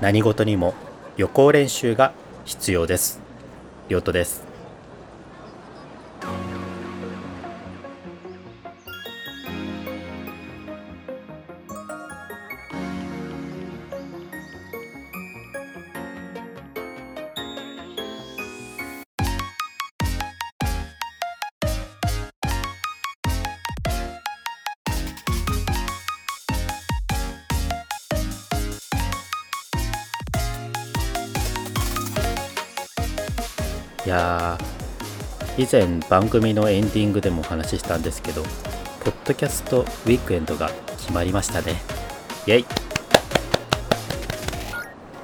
何事にも予行練習が必要です。亮斗です。いやー以前番組のエンディングでもお話ししたんですけどポッドキャストウィークエンドが決まりましたね。イェイ。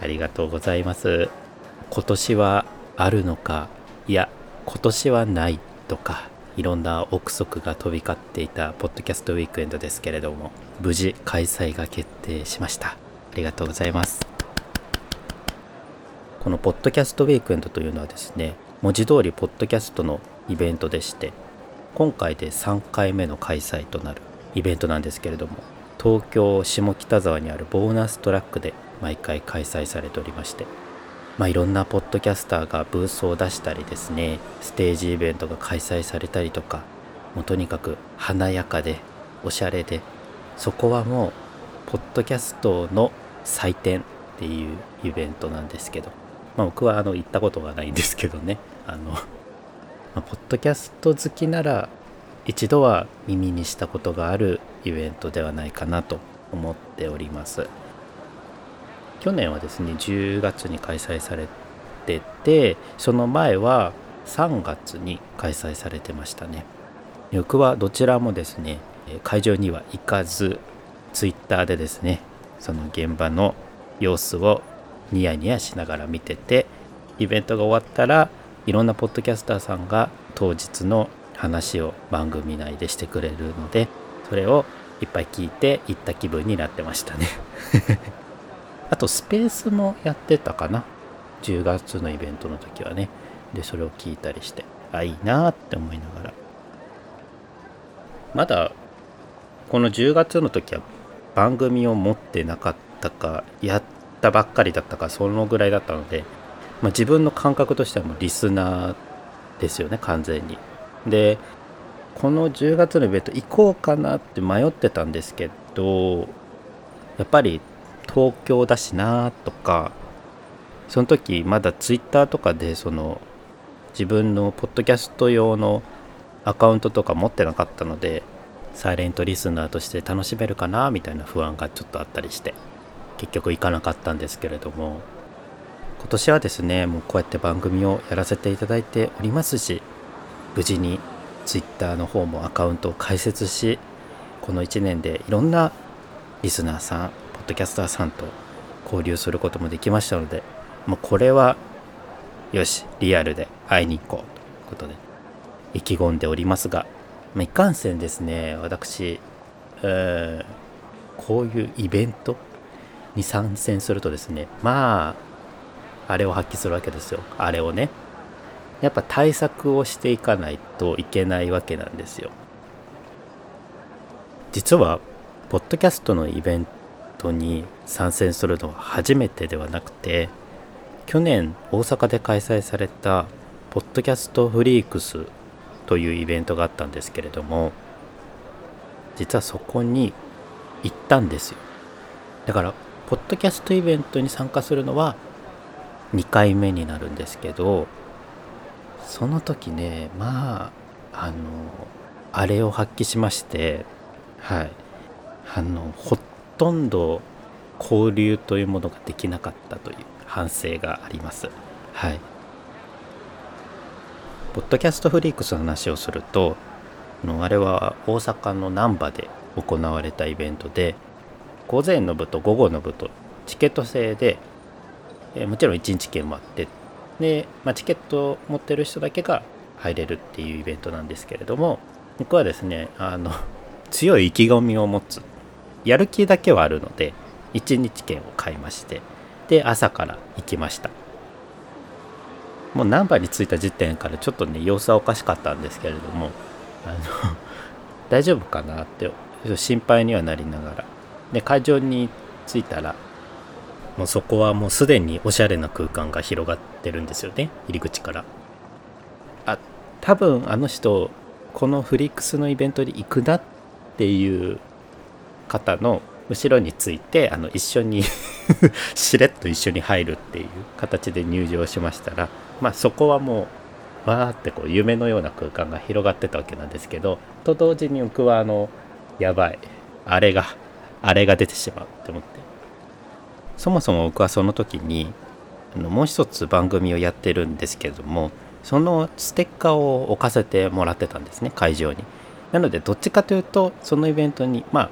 ありがとうございます。今年はあるのか？いや今年はないとかいろんな憶測が飛び交っていたポッドキャストウィークエンドですけれども無事開催が決定しました。ありがとうございます。このポッドキャストウィークエンドというのはですね文字通りポッドキャストのイベントでして今回で3回目の開催となるイベントなんですけれども東京下北沢にあるボーナストラックで毎回開催されておりましてまあいろんなポッドキャスターがブースを出したりですねステージイベントが開催されたりとかもうとにかく華やかでおしゃれでそこはもうポッドキャストの祭典っていうイベントなんですけどまあ、僕はあの行ったことがないんですけどね。あの、まあ、ポッドキャスト好きなら一度は耳にしたことがあるイベントではないかなと思っております。去年はですね10月に開催されててその前は3月に開催されてましたね。僕はどちらもですね会場には行かずツイッターでですねその現場の様子をニヤニヤしながら見ててイベントが終わったらいろんなポッドキャスターさんが当日の話を番組内でしてくれるのでそれをいっぱい聞いて行った気分になってましたね。あとスペースもやってたかな。10月のイベントの時はね。でそれを聞いたりしてあいいなって思いながら。まだこの10月の時は番組を持ってなかったかやったばっかりだったかそのぐらいだったので、まあ、自分の感覚としてはもうリスナーですよね完全に。でこの10月のイベント行こうかなって迷ってたんですけどやっぱり東京だしなとかその時まだツイッターとかでその自分のポッドキャスト用のアカウントとか持ってなかったのでサイレントリスナーとして楽しめるかなみたいな不安がちょっとあったりして結局行かなかったんですけれども今年はですねもうこうやって番組をやらせていただいておりますし無事に Twitter の方もアカウントを開設しこの1年でいろんなリスナーさんポッドキャスターさんと交流することもできましたのでもうこれはよしリアルで会いに行こうということで意気込んでおりますが、まあ、いかんせんですね私、えー、こういうイベントに参戦するとですねまああれを発揮するわけですよ。あれをね。やっぱ対策をしていかないといけないわけなんですよ。実はポッドキャストのイベントに参戦するのは初めてではなくて去年大阪で開催されたポッドキャストフリークスというイベントがあったんですけれども実はそこに行ったんですよ。だからポッドキャストイベントに参加するのは2回目になるんですけどその時ねまああのあれを発揮しましてはい。あのほとんど交流というものができなかったという反省があります。はい。ポッドキャストフリークスの話をするとあれは大阪の難波で行われたイベントで午前の部と午後の部とチケット制で、え、もちろん1日券もあって。で、まあ、チケットを持ってる人だけが入れるっていうイベントなんですけれども僕はですねあの 強い意気込みを持つやる気だけはあるので1日券を買いましてで朝から行きました。もう難波に着いた時点からちょっとね様子はおかしかったんですけれどもあの 大丈夫かなって心配にはなりながら。で会場に着いたらもうそこはもうすでにおしゃれな空間が広がってるんですよね。入り口から。あ多分あの人このフリックスのイベントに行くなっていう方の後ろについてあの一緒に しれっと一緒に入るっていう形で入場しましたらまあそこはもうわーってこう夢のような空間が広がってたわけなんですけどと同時に僕はあのやばいあれがあれが出てしまうって思って。そもそも僕はその時にあのもう一つ番組をやってるんですけれどもそのステッカーを置かせてもらってたんですね会場に。なのでどっちかというとそのイベントにまあ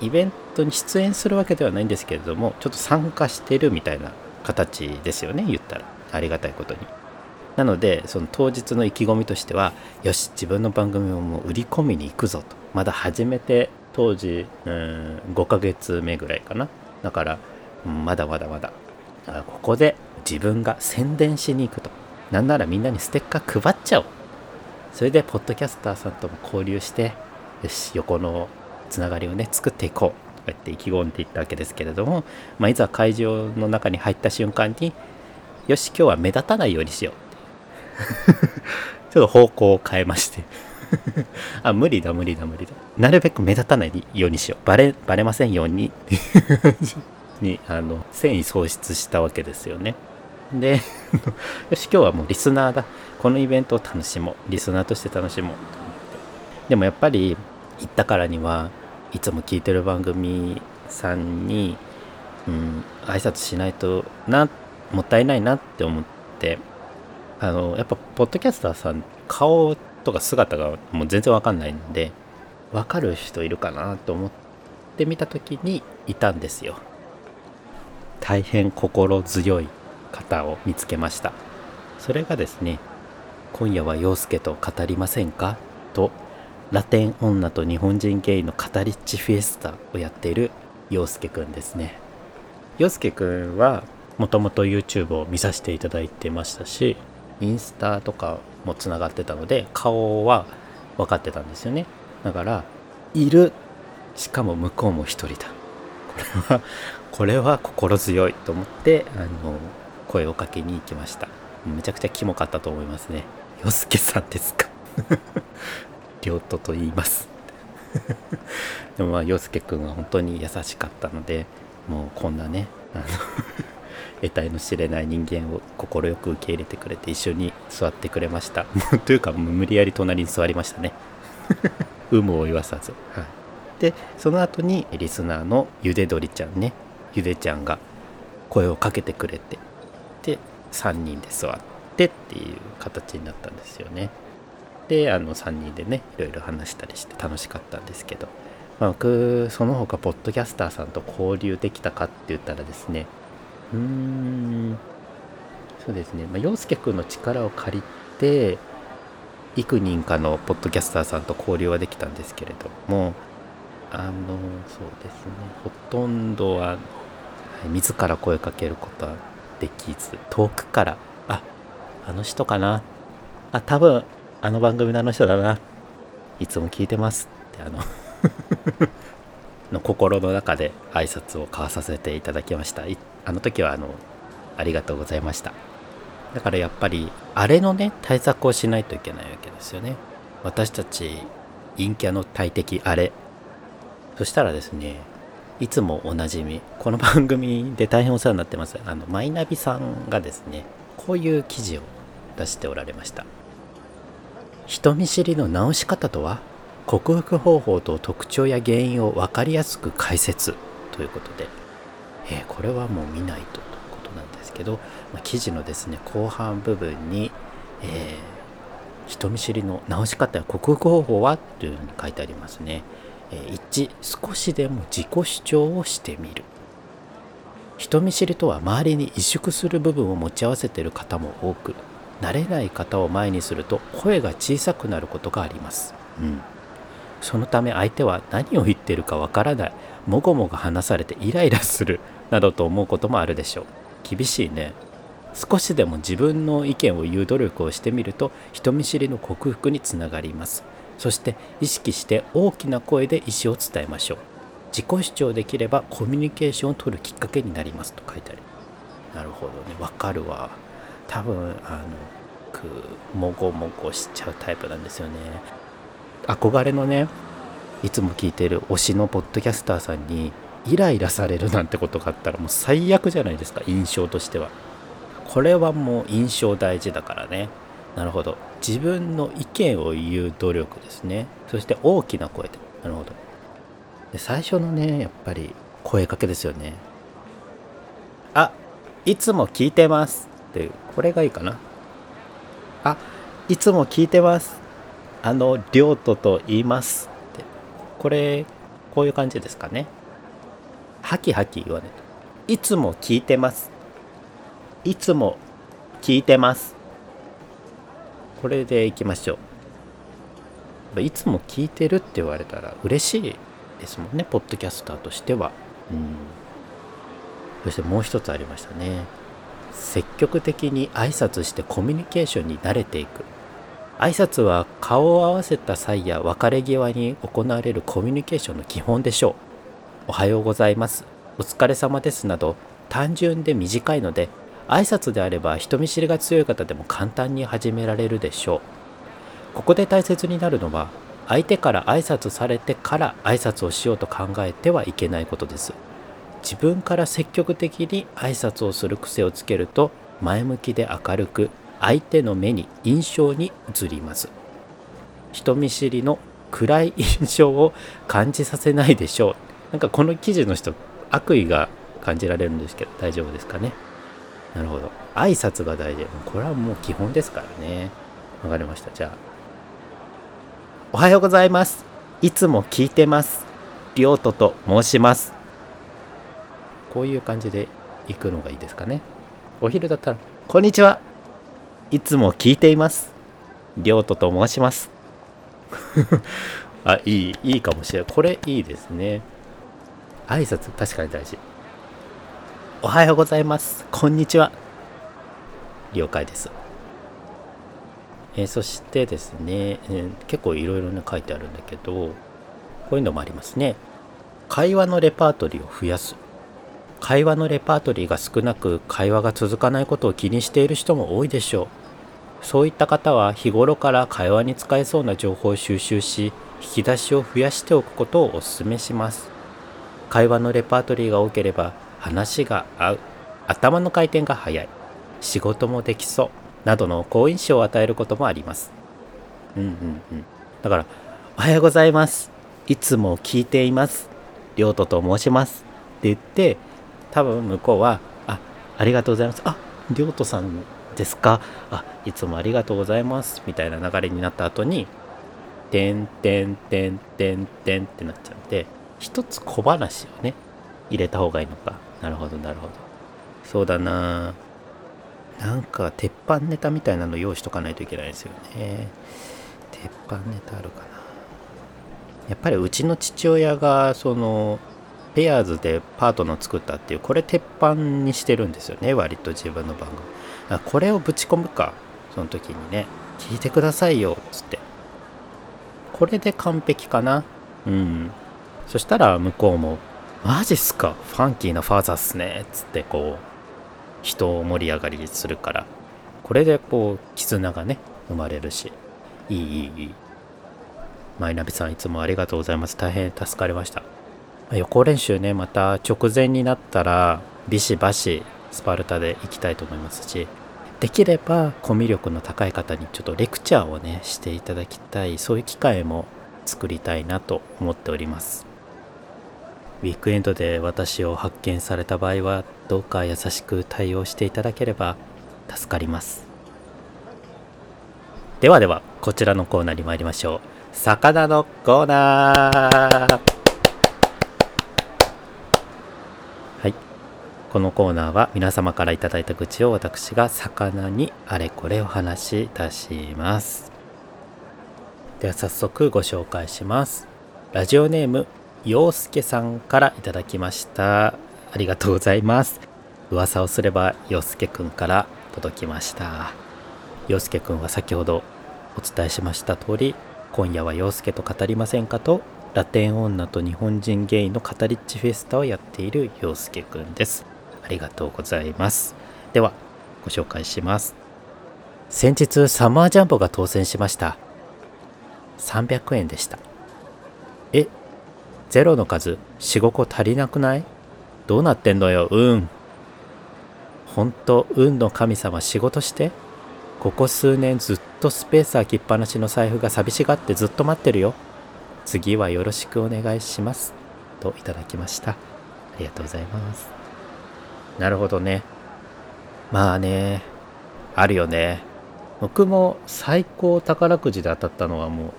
イベントに出演するわけではないんですけれどもちょっと参加してるみたいな形ですよね言ったら。ありがたいことに。なのでその当日の意気込みとしてはよし自分の番組をもう売り込みに行くぞと。まだ始めて当時うん5ヶ月目ぐらいかな。だからまだまだまだ。ここで自分が宣伝しに行くと。なんならみんなにステッカー配っちゃおう。それでポッドキャスターさんとも交流してよし横のつながりをね作っていこう。とか言って意気込んでいったわけですけれども、まあ、いざ会場の中に入った瞬間によし今日は目立たないようにしよう ちょっと方向を変えまして。あ無理だ無理だ無理だ。なるべく目立たないようにしよう。バレバレませんようににあの繊維喪失したわけですよね。で よし今日はもうリスナーだ。このイベントを楽しもう。リスナーとして楽しもうと思って。でもやっぱり行ったからにはいつも聞いてる番組さんに、うん、挨拶しないとなもったいないなって思って。あのやっぱポッドキャスターさん顔とか姿がもう全然わかんないんでわかる人いるかなと思ってみた時にいたんですよ。大変心強い方を見つけました。それがですね今夜は陽介と語りませんか？とラテン女と日本人ゲイの語りっちフィエスタをやっている陽介くんですね。陽介くんはもともと YouTube を見させていただいてましたしインスタとかもつながってたので顔は分かってたんですよね。だからいるしかも向こうも一人だ。れはこれは心強いと思ってあの声をかけに行きました。めちゃくちゃキモかったと思いますね。洋介さんですか？亮斗と言います。でもまあ陽介くんは本当に優しかったのでもうこんなねあの得体の知れない人間を快く受け入れてくれて一緒に座ってくれました。というか無理やり隣に座りましたね。有無を言わさず、はい、でその後にリスナーのゆで鶏ちゃんねゆでちゃんが声をかけてくれてで3人で座ってっていう形になったんですよね。であの3人でねいろいろ話したりして楽しかったんですけど、まあ、僕その他ポッドキャスターさんと交流できたかって言ったらですねうーんそうですね、まあ、陽介くんの力を借りて幾人かのポッドキャスターさんと交流はできたんですけれどもあのそうですね。ほとんどは、自ら声かけることはできず遠くからああの人かな。あ多分あの番組のあの人だな。いつも聞いてますってあの の心の中で挨拶を交わさせていただきました。あの時はあのありがとうございました。だからやっぱりあれのね対策をしないといけないわけですよね。私たち陰キャの大敵あれそしたらですねいつもおなじみこの番組で大変お世話になってますあのマイナビさんがですねこういう記事を出しておられました。人見知りの直し方とは克服方法と特徴や原因を分かりやすく解説ということで、えー、これはもう見ないとということなんですけど、まあ、記事のですね後半部分に、えー、人見知りの直し方や克服方法はというふうに書いてありますね、1少しでも自己主張をしてみる人見知りとは周りに萎縮する部分を持ち合わせている方も多く慣れない方を前にすると声が小さくなることがあります。うん。そのため相手は何を言ってるかわからない、もごもご話されてイライラするなどと思うこともあるでしょう。厳しいね。少しでも自分の意見を言う努力をしてみると人見知りの克服につながります。そして意識して大きな声で意思を伝えましょう。自己主張できればコミュニケーションを取るきっかけになりますと書いてあるなるほどね。わかるわ。多分あのくもごもごしちゃうタイプなんですよね。憧れのねいつも聞いてる推しのポッドキャスターさんにイライラされるなんてことがあったらもう最悪じゃないですか。印象としては。これはもう印象大事だからね。なるほど。自分の意見を言う努力ですね。そして大きな声で。なるほど。で最初のねやっぱり声かけですよね。あいつも聞いてます。っていうこれがいいかな。あいつも聞いてます。あの亮斗と言います。って。これこういう感じですかね。ハキハキ言わないと。いつも聞いてます。いつも聞いてます。これでいきましょう。いつも聞いてるって言われたら嬉しいですもんねポッドキャスターとしては。うん。そしてもう一つありましたね。積極的に挨拶してコミュニケーションに慣れていく。挨拶は顔を合わせた際や別れ際に行われるコミュニケーションの基本でしょう。おはようございます。お疲れ様ですなど単純で短いので挨拶であれば人見知りが強い方でも簡単に始められるでしょう。ここで大切になるのは相手から挨拶されてから挨拶をしようと考えてはいけないことです。自分から積極的に挨拶をする癖をつけると前向きで明るく相手の目に印象に映ります。人見知りの暗い印象を感じさせないでしょう。なんかこの記事の人悪意が感じられるんですけど大丈夫ですかね？なるほど。挨拶が大事。これはもう基本ですからね。わかりました。じゃあ。おはようございます。いつも聞いてます。りょうとと申します。こういう感じで行くのがいいですかね。お昼だったらこんにちは。いつも聞いています。りょうとと申します。あいいいいかもしれない。これいいですね。挨拶確かに大事。おはようございます。こんにちは。了解です。えー、そしてですね、えー、結構いろいろ書いてあるんだけどこういうのもありますね。会話のレパートリーを増やす。会話のレパートリーが少なく会話が続かないことを気にしている人も多いでしょう。そういった方は日頃から会話に使えそうな情報を収集し引き出しを増やしておくことをお勧めします。会話のレパートリーが多ければ話が合う。頭の回転が速い。仕事もできそう。などの好印象を与えることもあります。うんうんうん。だから「おはようございます。いつも聞いています。亮斗と申します」って言って多分向こうは「あありがとうございます。あ亮斗さんですか。あいつもありがとうございます」みたいな流れになった後に「てんてんてんてんてん」ってなっちゃって一つ小話をね入れた方がいいのか。なるほどなるほど。そうだな。なんか鉄板ネタみたいなの用意しとかないといけないですよね。鉄板ネタあるかな。やっぱりうちの父親がそのペアーズでパートナー作ったっていうこれ鉄板にしてるんですよね割と自分の番組。これをぶち込むかその時にね。聞いてくださいよっつって。これで完璧かな。うん。そしたら向こうも「マジっすか？ファンキーなファーザーっすね」っつってこう人を盛り上がりするから。これでこう絆がね生まれるし。いいいいいい。マイナビさんいつもありがとうございます。大変助かりました。予行練習ねまた直前になったらビシバシスパルタで行きたいと思いますし。できればコミュ力の高い方にちょっとレクチャーをねしていただきたい。そういう機会も作りたいなと思っております。ウィークエンドで私を発見された場合はどうか優しく対応していただければ助かります。ではではこちらのコーナーに参りましょう。魚のコーナー。はい。このコーナーは皆様から頂いた愚痴を私が魚にあれこれお話しいたします。では早速ご紹介します。ラジオネーム陽介さんからいただきました。ありがとうございます。噂をすれば陽介くんから届きました。陽介くんは先ほどお伝えしました通り今夜は陽介と語りませんかとラテン女と日本人ゲイのカタリッチフェスタをやっている陽介くんです。ありがとうございます。ではご紹介します。先日サマージャンボが当選しました。300円でした。えゼロの数45個足りなくない？どうなってんのようんほんと運の神様仕事して？ここ数年ずっとスペース空きっぱなしの財布が寂しがってずっと待ってるよ。次はよろしくお願いします。といただきました。ありがとうございます。なるほどね。まあねあるよね。僕も最高宝くじで当たったのはもう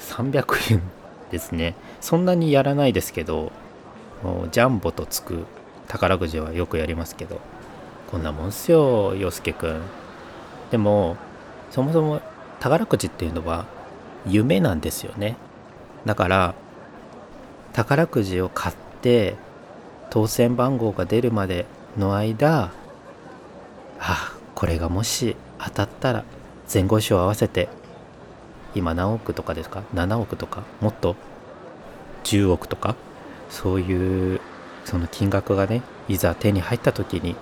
300円ですね。そんなにやらないですけどジャンボとつく宝くじはよくやりますけどこんなもんっすよ洋介くん。でもそもそも宝くじっていうのは夢なんですよね。だから宝くじを買って当選番号が出るまでの間あこれがもし当たったら前後賞合わせて今何億とかですか？7億とか？もっと10億とかそういうその金額がねいざ手に入った時に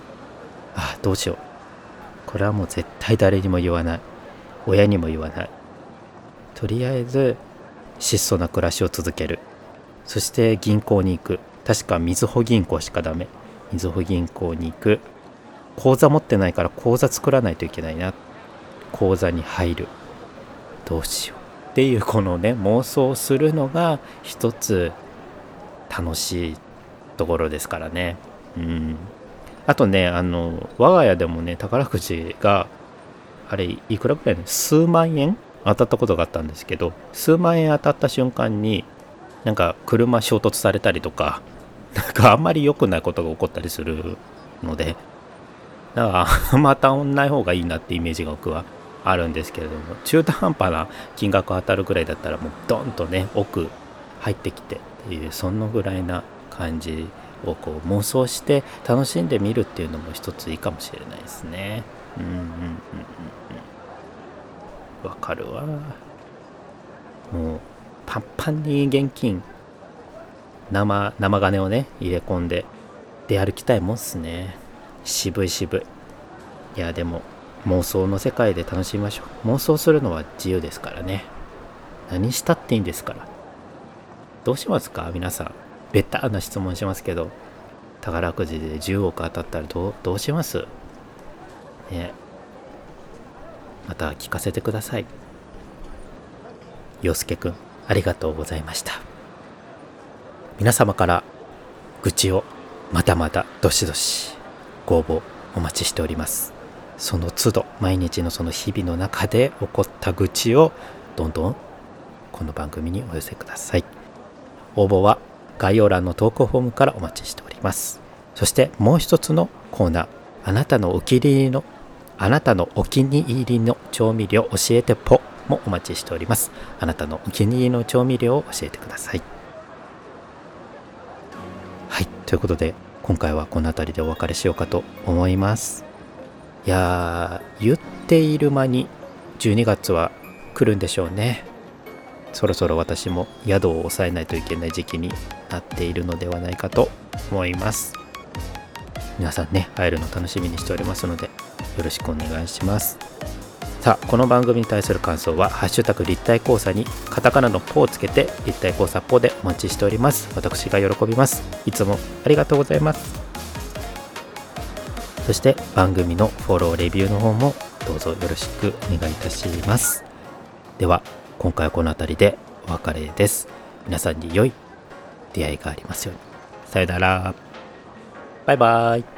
ああどうしよう。これはもう絶対誰にも言わない。親にも言わない。とりあえず質素な暮らしを続ける。そして銀行に行く。確かみずほ銀行しかダメ。みずほ銀行に行く。口座持ってないから口座作らないといけないな。口座に入る。どうしよう。っていうこのね妄想するのが一つ楽しいところですからね。うん。あとねあの我が家でもね宝くじがあれいくらぐらいの数万円？当たったことがあったんですけど数万円当たった瞬間になんか車衝突されたりとか なんかあんまり良くないことが起こったりするのでだからまたんない方がいいなってイメージが僕はあるんですけれども中途半端な金額当たるぐらいだったらもうドンとね奥入ってきてっていうそのぐらいな感じをこう妄想して楽しんでみるっていうのも一ついいかもしれないですね。うんうんうんうんわかるわ。もうパンパンに現金生生金をね入れ込んで出歩きたいもんっすね。渋い渋い。いやでも妄想の世界で楽しみましょう。妄想するのは自由ですからね。何したっていいんですから。どうしますか？皆さん。ベタな質問しますけど、宝くじで10億当たったらどうどうします？ねまた聞かせてください。洋介くん、ありがとうございました。皆様から愚痴をまたまたどしどしご応募お待ちしております。その都度毎日のその日々の中で起こった愚痴をどんどんこの番組にお寄せください。応募は概要欄の投稿フォームからお待ちしております。そしてもう一つのコーナー、あなたのお気に入りの、あなたのお気に入りの調味料教えてポもお待ちしております。あなたのお気に入りの調味料を教えてください。はい、ということで今回はこの辺りでお別れしようかと思います。いやー、言っている間に12月は来るんでしょうね。そろそろ私も宿を抑えないといけない時期になっているのではないかと思います。皆さんね会えるの楽しみにしておりますのでよろしくお願いします。さあこの番組に対する感想は「ハッシュタグ立体交差」にカタカナの「ポ」をつけて立体交差ポでお待ちしております。私が喜びます。いつもありがとうございます。そして番組のフォローレビューの方もどうぞよろしくお願いいたしますでは今回はこの辺りでお別れです。皆さんに良い出会いがありますように。さよなら。バイバイ。